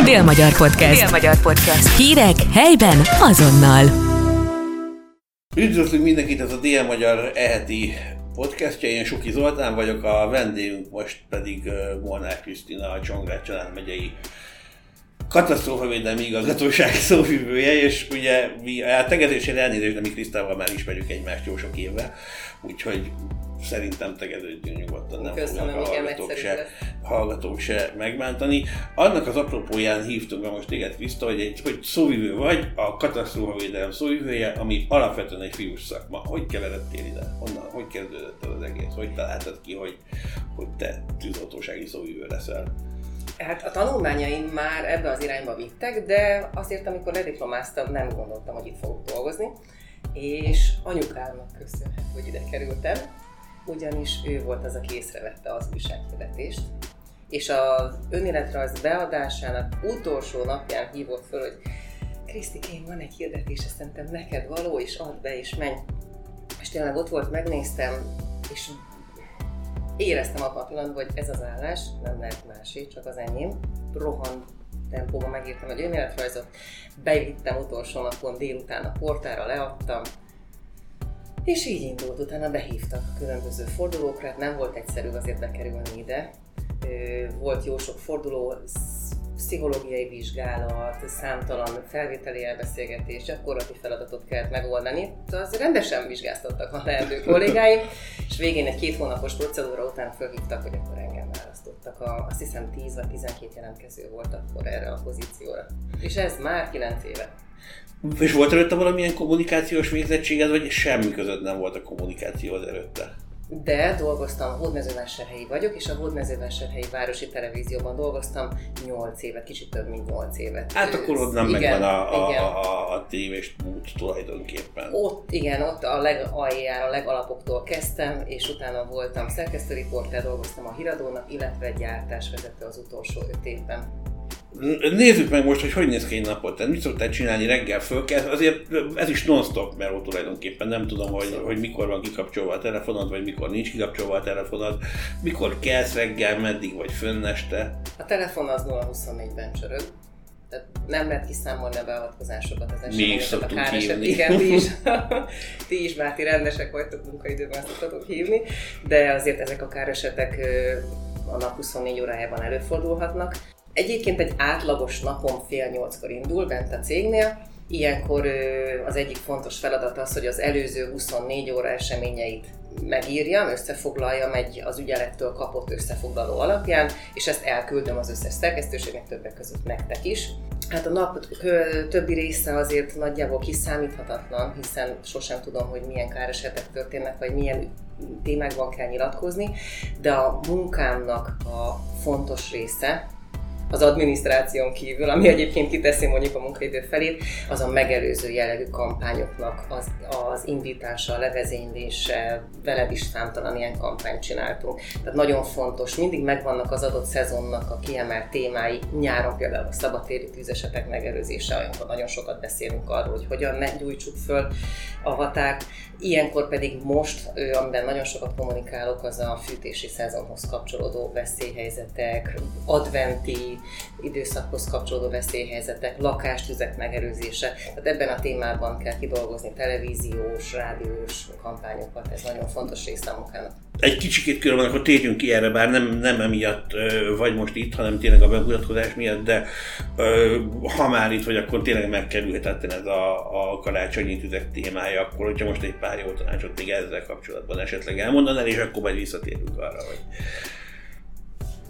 Dél-Magyar Podcast. Dél-Magyar Podcast. Hírek helyben azonnal. Üdvözlünk mindenkit, ez a Dél-Magyar eheti podcastja, én Suki Zoltán vagyok, a vendégünk most pedig Molnár Krisztina, a Csongrád család megyei katasztrófavédelmi igazgatóság szóvivője, és ugye mi a tegezésére elnézést, de mi Krisztával már ismerjük egymást jó sok éve, úgyhogy szerintem tegeződjünk nyugodtan, nem Köszönöm, fognak a hallgatók se, lesz. hallgatók se megbántani. Annak az apropóján hívtunk be most téged, Kriszta, hogy, egy, hogy szóvivő vagy, a katasztrófavédelem szóvivője, ami alapvetően egy fiús szakma. Hogy keveredtél ide? Honnan, hogy kezdődött el az egész? Hogy találtad ki, hogy, hogy te tűzoltósági szóvivő leszel? Hát a tanulmányaim már ebbe az irányba vittek, de azért, amikor lediplomáztam, nem gondoltam, hogy itt fogok dolgozni, és anyukámnak köszönhet, hogy ide kerültem, ugyanis ő volt az, aki észrevette az újsághirdetést, és az önéletrajz beadásának utolsó napján hívott föl, hogy Krisztikém, van egy hirdetés, ezt szerintem neked való, és add be, és menj. És tényleg ott volt, megnéztem, és éreztem abban a pillanatban, hogy ez az állás nem lehet másé, csak az enyém. Rohan tempóban megírtam egy önéletrajzot, bevittem utolsó napon délután a portára, leadtam, és így indult, utána behívtak különböző fordulókra, hát nem volt egyszerű azért bekerülni ide. Volt jó sok forduló, sz- pszichológiai vizsgálat, számtalan felvételi elbeszélgetés, gyakorlati feladatot kellett megoldani. De az rendesen vizsgáztattak a leendő kollégáim, és végén egy két hónapos procedúra után felhívtak, hogy akkor választottak. A, azt hiszem 10 vagy 12 jelentkező volt akkor erre a pozícióra. És ez már 9 éve. És volt előtte valamilyen kommunikációs végzettséged, vagy semmi között nem volt a kommunikáció az előtte? De dolgoztam, Hódmezővásárhelyi vagyok, és a Hódmezővásárhelyi Városi Televízióban dolgoztam 8 évet, kicsit több mint 8 évet. Hát akkor ott nem Igen, megvan a, a, igen. a, a, a tévés út tulajdonképpen. Ott, igen, ott a legaljára, a legalapoktól kezdtem, és utána voltam szerkesztőriporter, dolgoztam a híradónak, illetve gyártásvezető az utolsó 5 évben. Nézzük meg most, hogy hogy néz ki egy napot. Tehát mit szoktál csinálni reggel fölkelsz? Azért ez is non-stop meló tulajdonképpen. Nem tudom, hogy, hogy mikor van kikapcsolva a telefonod, vagy mikor nincs kikapcsolva a telefonod. Mikor kelsz reggel, meddig vagy fönn este. A telefon az 0-24-ben csörög, tehát nem lehet kiszámolni a beavatkozásokat az Mi is eseményeket, a szoktunk káreset. hívni. Igen, ti is. ti is, bár ti rendesek vagytok munkaidőben, szoktatok hívni, de azért ezek a káresetek a nap 24 órájában előfordulhatnak. Egyébként egy átlagos napon fél nyolckor indul bent a cégnél, Ilyenkor az egyik fontos feladat az, hogy az előző 24 óra eseményeit megírjam, összefoglaljam egy az ügyelettől kapott összefoglaló alapján, és ezt elküldöm az összes szerkesztőségnek, többek között nektek is. Hát a nap többi része azért nagyjából kiszámíthatatlan, hiszen sosem tudom, hogy milyen káresetek történnek, vagy milyen témákban kell nyilatkozni, de a munkámnak a fontos része, az adminisztráción kívül, ami egyébként kiteszi mondjuk a munkaidő felét, az a megelőző jellegű kampányoknak az, az indítása, a levezénylése, veled is számtalan ilyen kampányt csináltunk. Tehát nagyon fontos, mindig megvannak az adott szezonnak a kiemelt témái, nyáron például a szabadtéri tűzesetek megelőzése, amikor nagyon sokat beszélünk arról, hogy hogyan ne gyújtsuk föl a haták, Ilyenkor pedig most, amiben nagyon sokat kommunikálok, az a fűtési szezonhoz kapcsolódó veszélyhelyzetek, adventi időszakhoz kapcsolódó veszélyhelyzetek, lakástüzek megelőzése. Tehát ebben a témában kell kidolgozni televíziós, rádiós kampányokat, ez nagyon fontos része a munkának. Egy kicsikét különben, akkor térjünk ki erre, bár nem, nem emiatt vagy most itt, hanem tényleg a bemutatkozás miatt, de ha már itt vagy, akkor tényleg megkerülhetetlen ez a, a karácsonyi tüzek témája, akkor hogyha most egy pár jó tanácsot még ezzel kapcsolatban esetleg elmondanál, és akkor majd visszatérünk arra, hogy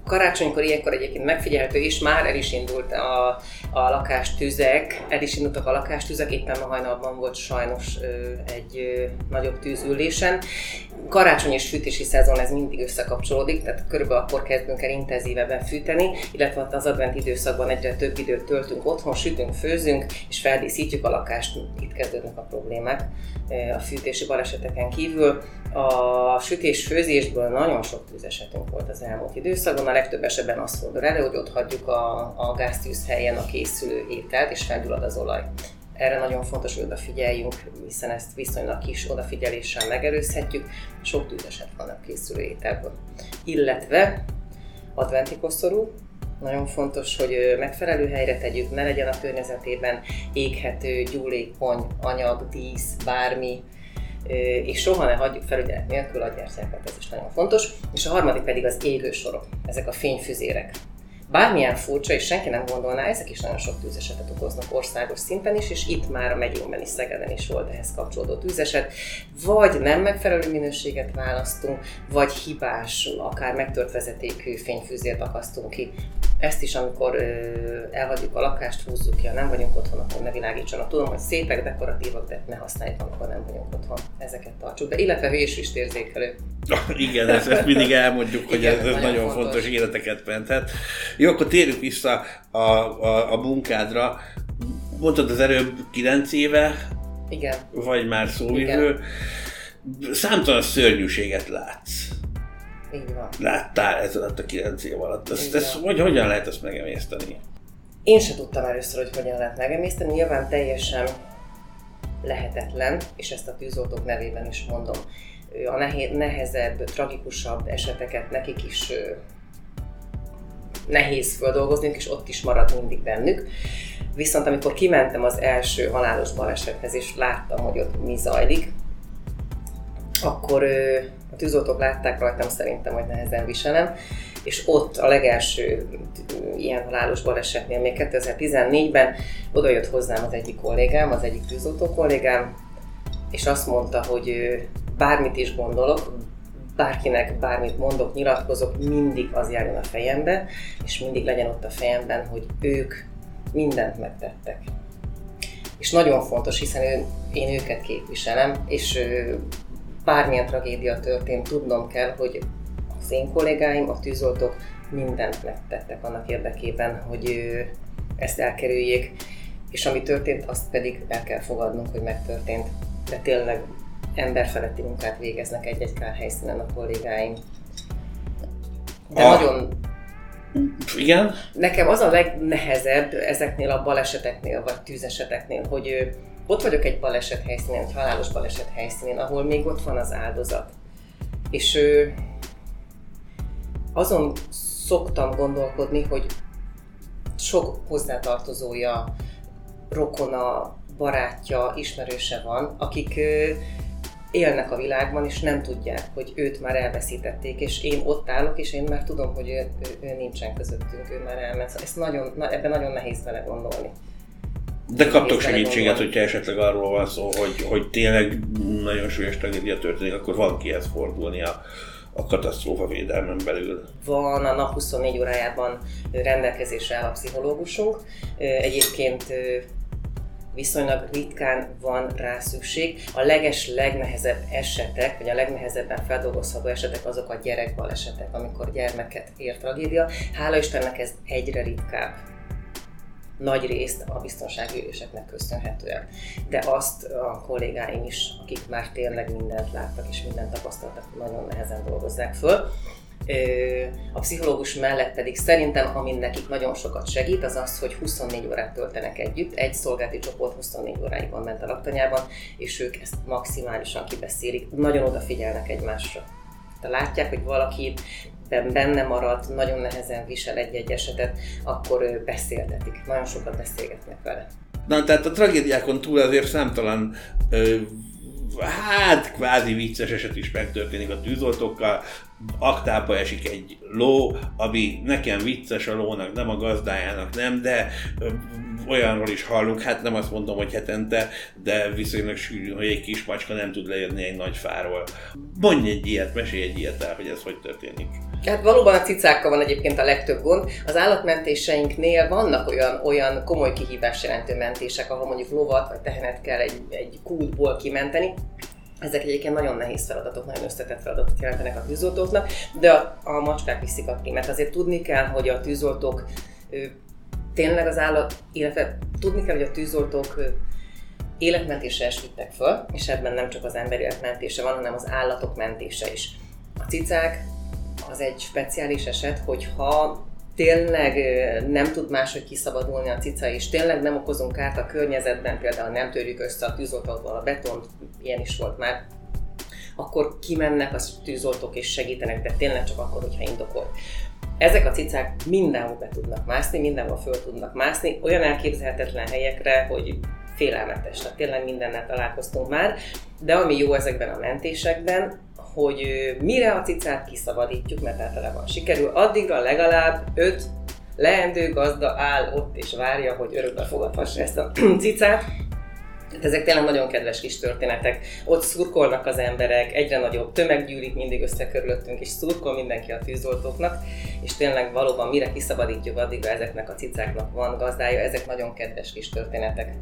Karácsonykor ilyenkor egyébként megfigyelhető, és már el is indult a, a lakástüzek, el is indultak a lakástüzek, éppen ma hajnalban volt sajnos egy nagyobb tűzülésen. Karácsony és fűtési szezon ez mindig összekapcsolódik, tehát körülbelül akkor kezdünk el intenzívebben fűteni, illetve az advent időszakban egyre több időt töltünk otthon, sütünk, főzünk, és feldíszítjük a lakást, itt kezdődnek a problémák a fűtési baleseteken kívül. A sütés-főzésből nagyon sok tűzesetünk volt az elmúlt időszakban, a legtöbb esetben az fordul elő, hogy ott hagyjuk a, a gáztűz helyen a készülő ételt, és felgyullad az olaj. Erre nagyon fontos, hogy odafigyeljünk, hiszen ezt viszonylag kis odafigyeléssel megelőzhetjük. Sok tűzeset van a készülő ételből. Illetve adventi koszorú, Nagyon fontos, hogy megfelelő helyre tegyük, ne legyen a környezetében éghető, gyúlékony anyag, dísz, bármi, és soha ne hagyjuk felügyelet nélkül a gyertyákat, ez is nagyon fontos. És a harmadik pedig az égősorok, ezek a fényfüzérek. Bármilyen furcsa, és senki nem gondolná, ezek is nagyon sok tűzesetet okoznak országos szinten is, és itt már a megyénkben is Szegeden is volt ehhez kapcsolódó tűzeset. Vagy nem megfelelő minőséget választunk, vagy hibás, akár megtört vezetékű fényfűzért akasztunk ki. Ezt is, amikor ö, elhagyjuk a lakást, húzzuk ki, ha nem vagyunk otthon, akkor ne világítsanak. Tudom, hogy szépek, dekoratívak, de ne használjuk, amikor nem vagyunk otthon. Ezeket tartsuk be. Illetve hősüstérzékelő. Igen, ezt, ezt mindig elmondjuk, hogy Igen, ez, ez nagyon, nagyon fontos. fontos életeket menthet. Jó, akkor térjünk vissza a, a, a munkádra. Mondtad az előbb 9 éve, Igen. vagy már szóvivő. Számtalan szörnyűséget látsz. Így van. Láttál ez alatt a 9 év alatt. Ezt, ezt, hogy, hogyan lehet ezt megemészteni? Én se tudtam először, hogy hogyan lehet megemészteni. Nyilván teljesen lehetetlen, és ezt a tűzoltók nevében is mondom. A nehezebb, tragikusabb eseteket nekik is nehéz földolgozni, és ott is marad mindig bennük. Viszont amikor kimentem az első halálos balesethez, és láttam, hogy ott mi zajlik, akkor a tűzoltók látták rajtam szerintem, hogy nehezen viselem, és ott a legelső ilyen halálos balesetnél, még 2014-ben oda jött hozzám az egyik kollégám, az egyik tűzoltó kollégám, és azt mondta, hogy bármit is gondolok, bárkinek bármit mondok, nyilatkozok, mindig az járjon a fejembe, és mindig legyen ott a fejemben, hogy ők mindent megtettek. És nagyon fontos, hiszen én őket képviselem, és bármilyen tragédia történt, tudnom kell, hogy az én kollégáim, a tűzoltók mindent megtettek annak érdekében, hogy ezt elkerüljék, és ami történt, azt pedig el kell fogadnunk, hogy megtörtént. De tényleg emberfeletti munkát végeznek egy-egy helyszínen a kollégáim. De a... nagyon igen? Nekem az a legnehezebb ezeknél a baleseteknél, vagy tűzeseteknél, hogy ott vagyok egy baleset helyszínén, egy halálos baleset helyszínén, ahol még ott van az áldozat. És ő, azon szoktam gondolkodni, hogy sok hozzátartozója, rokona, barátja, ismerőse van, akik élnek a világban, és nem tudják, hogy őt már elveszítették, és én ott állok, és én már tudom, hogy ő, ő, ő nincsen közöttünk, ő már elment. Szóval ezt nagyon, na, ebben nagyon nehéz vele gondolni. De kaptok segítséget, hogyha esetleg arról van szó, hogy, hogy tényleg nagyon súlyos tragédia történik, akkor van kihez fordulni a, a katasztrófa védelmen belül. Van a nap 24 órájában rendelkezésre áll a pszichológusunk. Egyébként viszonylag ritkán van rá szükség. A leges, legnehezebb esetek, vagy a legnehezebben feldolgozható esetek azok a gyerekbalesetek, amikor gyermeket ér tragédia. Hála Istennek ez egyre ritkább nagy részt a biztonsági üléseknek köszönhetően. De azt a kollégáim is, akik már tényleg mindent láttak és mindent tapasztaltak, nagyon nehezen dolgozzák föl. A pszichológus mellett pedig szerintem, ami nekik nagyon sokat segít, az az, hogy 24 órát töltenek együtt. Egy szolgálati csoport 24 óráig van bent a laktanyában, és ők ezt maximálisan kibeszélik. Nagyon odafigyelnek egymásra. Ha látják, hogy valaki benne marad, nagyon nehezen visel egy-egy esetet, akkor beszéltetik. Nagyon sokat beszélgetnek vele. Na, tehát a tragédiákon túl azért számtalan ö, hát kvázi vicces eset is megtörténik a tűzoltókkal. Aktába esik egy ló, ami nekem vicces a lónak, nem a gazdájának, nem, de olyanról is hallunk, hát nem azt mondom, hogy hetente, de viszonylag sűrű, hogy egy kis macska nem tud lejönni egy nagy fáról. Mondj egy ilyet, mesélj egy ilyet el, hogy ez hogy történik. Hát valóban a cicákkal van egyébként a legtöbb gond. Az állatmentéseinknél vannak olyan, olyan komoly kihívás jelentő mentések, ahol mondjuk lovat vagy tehenet kell egy, egy kútból kimenteni. Ezek egyébként nagyon nehéz feladatok, nagyon összetett feladatot jelentenek a tűzoltóknak, de a, a macskák viszik a primet. Azért tudni kell, hogy a tűzoltók tényleg az állat, illetve tudni kell, hogy a tűzoltók életmentésre esvittek föl, és ebben nem csak az ember életmentése van, hanem az állatok mentése is. A cicák az egy speciális eset, hogyha tényleg nem tud máshogy kiszabadulni a cica, és tényleg nem okozunk kárt a környezetben, például nem törjük össze a tűzoltóval a betont, ilyen is volt már, akkor kimennek a tűzoltók és segítenek, de tényleg csak akkor, hogyha indokolt. Ezek a cicák mindenhol be tudnak mászni, mindenhol föl tudnak mászni, olyan elképzelhetetlen helyekre, hogy félelmetes. Tehát tényleg mindennel találkoztunk már, de ami jó ezekben a mentésekben, hogy mire a cicát kiszabadítjuk, mert általában sikerül, addigra legalább 5 leendő gazda áll ott és várja, hogy örökbe fogadhassa ezt a cicát. Ezek tényleg nagyon kedves kis történetek. Ott szurkolnak az emberek, egyre nagyobb tömeg gyűlik mindig össze körülöttünk, és szurkol mindenki a tűzoltóknak, és tényleg valóban mire kiszabadítjuk, addigra ezeknek a cicáknak van gazdája, ezek nagyon kedves kis történetek.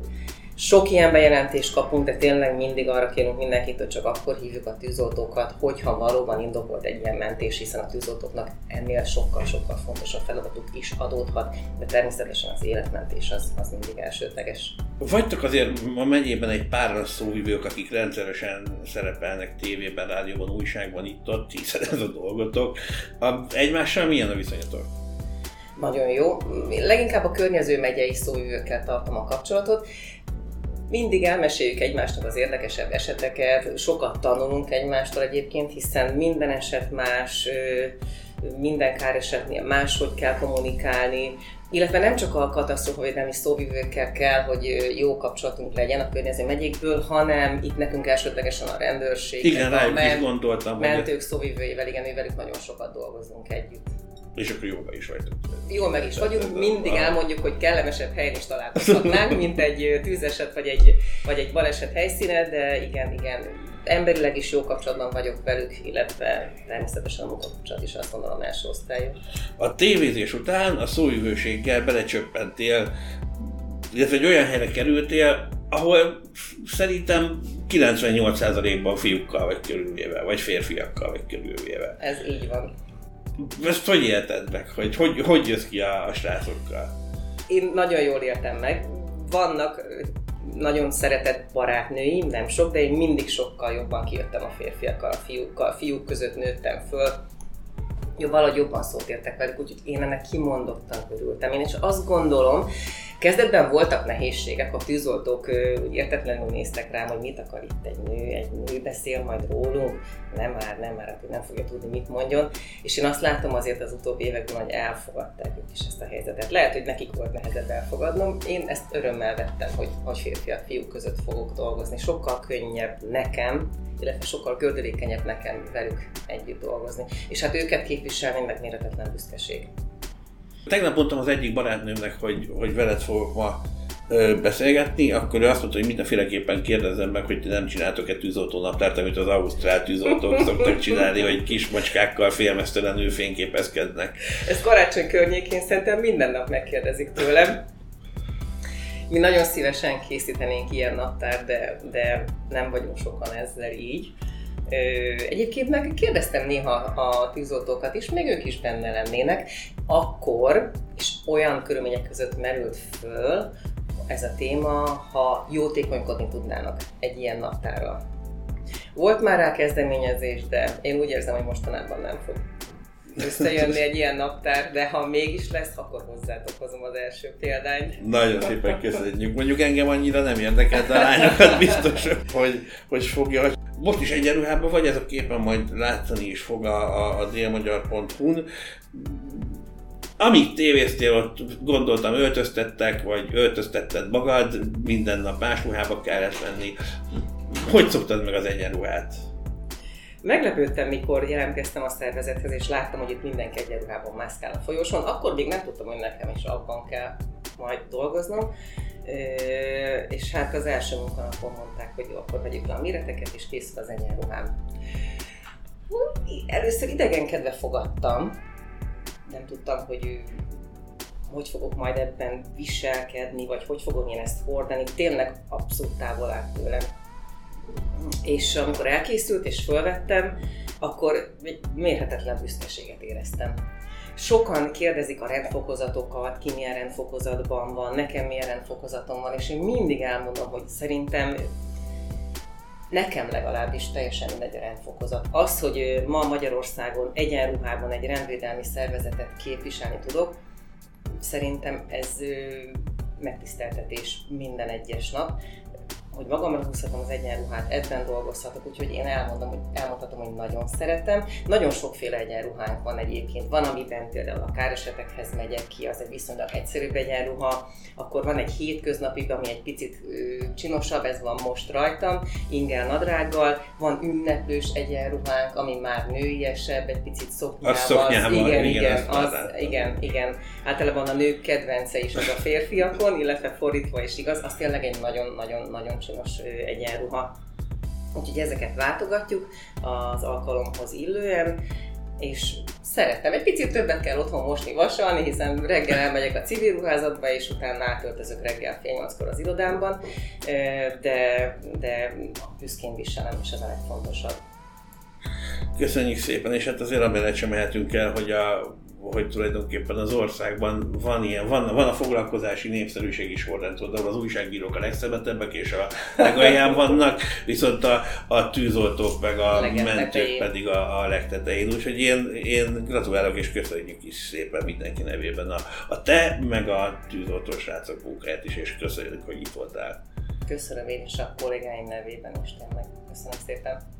Sok ilyen bejelentést kapunk, de tényleg mindig arra kérünk mindenkit, hogy csak akkor hívjuk a tűzoltókat, hogyha valóban indokolt egy ilyen mentés, hiszen a tűzoltóknak ennél sokkal-sokkal fontosabb feladatuk is adódhat, de természetesen az életmentés az, az mindig elsődleges. Vagytok azért a megyében egy pár szóvivők, akik rendszeresen szerepelnek tévében, rádióban, újságban, itt-ott, hiszen ez a dolgotok. A, egymással milyen a viszonyatok? Nagyon jó. Leginkább a környező megyei szóvivőkkel tartom a kapcsolatot mindig elmeséljük egymásnak az érdekesebb eseteket, sokat tanulunk egymástól egyébként, hiszen minden eset más, minden káresetnél máshogy kell kommunikálni, illetve nem csak a katasztrófavédelmi szóvivőkkel kell, hogy jó kapcsolatunk legyen a környező megyékből, hanem itt nekünk elsődlegesen a rendőrség, igen, a ment, gondoltam, mentők hogy... szóvivőivel, igen, velük nagyon sokat dolgozunk együtt. És akkor jól meg is vagytok. Jól meg is vagyunk, mindig elmondjuk, hogy kellemesebb helyen is találkozhatnánk, mint egy tűzeset vagy egy, vagy egy baleset helyszíne, de igen, igen, emberileg is jó kapcsolatban vagyok velük, illetve természetesen a munkakapcsolat is azt gondolom első osztályú. A tévézés után a szójövőséggel belecsöppentél, illetve egy olyan helyre kerültél, ahol szerintem 98%-ban fiúkkal vagy körülvéve, vagy férfiakkal vagy körülvéve. Ez így van. Ezt hogy élted meg? Hogy, hogy, hogy jössz ki a, a srácokkal? Én nagyon jól éltem meg. Vannak nagyon szeretett barátnőim, nem sok, de én mindig sokkal jobban kijöttem a férfiakkal, a fiúkkal, a fiúk között nőttem föl. Jó, valahogy jobban szót értek velük, úgyhogy én ennek kimondottan örültem. Én is azt gondolom, Kezdetben voltak nehézségek, a tűzoltók úgy értetlenül néztek rám, hogy mit akar itt egy nő, egy nő beszél majd rólunk, nem már, nem már, hát nem fogja tudni, mit mondjon. És én azt látom azért az utóbbi években, hogy elfogadták ők is ezt a helyzetet. Lehet, hogy nekik volt nehezebb elfogadnom, én ezt örömmel vettem, hogy, hogy férfiak, fiúk között fogok dolgozni. Sokkal könnyebb nekem, illetve sokkal gördülékenyebb nekem velük együtt dolgozni. És hát őket képviselni megméretetlen büszkeség. Tegnap mondtam az egyik barátnőmnek, hogy, hogy veled fogok ma beszélgetni, akkor ő azt mondta, hogy mindenféleképpen kérdezem meg, hogy ti nem csináltok-e tűzoltónaptárt, amit az ausztrál tűzoltók szoktak csinálni, hogy kis macskákkal félmeztelenül fényképezkednek. Ez karácsony környékén szerintem minden nap megkérdezik tőlem. Mi nagyon szívesen készítenénk ilyen naptárt, de, de nem vagyunk sokan ezzel így. Egyébként meg kérdeztem néha a tűzoltókat is, még ők is benne lennének. Akkor, és olyan körülmények között merült föl ez a téma, ha jótékonykodni tudnának egy ilyen naptárral. Volt már rá kezdeményezés, de én úgy érzem, hogy mostanában nem fog összejönni egy ilyen naptár, de ha mégis lesz, akkor hozzátok hozom az első példányt. Nagyon szépen köszönjük. Mondjuk engem annyira nem érdekel, de a lányokat biztos, hogy, hogy fogja. Most is egyenruhában vagy, ez a képen majd látszani is fog a, a, a délmagyar.hu-n. Amíg tévéztél, ott gondoltam öltöztettek, vagy öltöztetted magad, minden nap más ruhába kellett menni. Hogy szoktad meg az egyenruhát? Meglepődtem, mikor jelentkeztem a szervezethez, és láttam, hogy itt mindenki egyenruhában mászkál a folyosón. Akkor még nem tudtam, hogy nekem is abban kell majd dolgoznom. És hát az első munkanapon mondták, hogy jó, akkor vegyük le a méreteket, és készül az egyenruhám. Először idegenkedve fogadtam, nem tudtam, hogy hogy fogok majd ebben viselkedni, vagy hogy fogom én ezt hordani. Tényleg abszolút távol állt tőlem és amikor elkészült és fölvettem, akkor egy mérhetetlen büszkeséget éreztem. Sokan kérdezik a rendfokozatokat, ki milyen rendfokozatban van, nekem milyen rendfokozatom van, és én mindig elmondom, hogy szerintem nekem legalábbis teljesen mindegy a rendfokozat. Az, hogy ma Magyarországon egyenruhában egy rendvédelmi szervezetet képviselni tudok, szerintem ez megtiszteltetés minden egyes nap hogy magamra húzhatom az egyenruhát, ebben dolgozhatok, úgyhogy én elmondom, hogy elmondhatom, hogy nagyon szeretem. Nagyon sokféle egyenruhánk van egyébként. Van, amiben például a káresetekhez megyek ki, az egy viszonylag egyszerűbb egyenruha, akkor van egy hétköznapi, ami egy picit ö, csinosabb, ez van most rajtam, ingel nadrággal, van ünneplős egyenruhánk, ami már nőiesebb, egy picit szoknyával. Az szoknyával, igen, igen, igen, az, láttam. igen, igen. Általában a nők kedvence is az a férfiakon, illetve fordítva is igaz, az tényleg egy nagyon-nagyon-nagyon ö, egyenruha. Úgyhogy ezeket váltogatjuk az alkalomhoz illően, és szeretem. Egy picit többet kell otthon mosni, vasalni, hiszen reggel elmegyek a civil ruházatba, és utána átöltözök reggel fél nyolckor az irodámban, de, de büszkén viselem, és ez a legfontosabb. Köszönjük szépen, és hát azért amellett sem mehetünk el, hogy a hogy tulajdonképpen az országban van ilyen, van, van a foglalkozási népszerűségi sorrend, ahol az újságírók a legszebettebbek és a legalján vannak, viszont a, a tűzoltók meg a Legettetején. mentők pedig a, a legtetején. Úgyhogy én, én gratulálok és köszönjük is szépen mindenki nevében a, a te, meg a tűzoltó srácok munkáját is, és köszönjük, hogy itt voltál. Köszönöm én is a kollégáim nevében is tényleg. Köszönöm szépen.